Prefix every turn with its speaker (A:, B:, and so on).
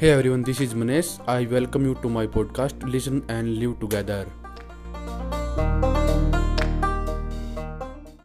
A: Hey everyone, this is Manesh. I welcome you to my podcast Listen and Live Together.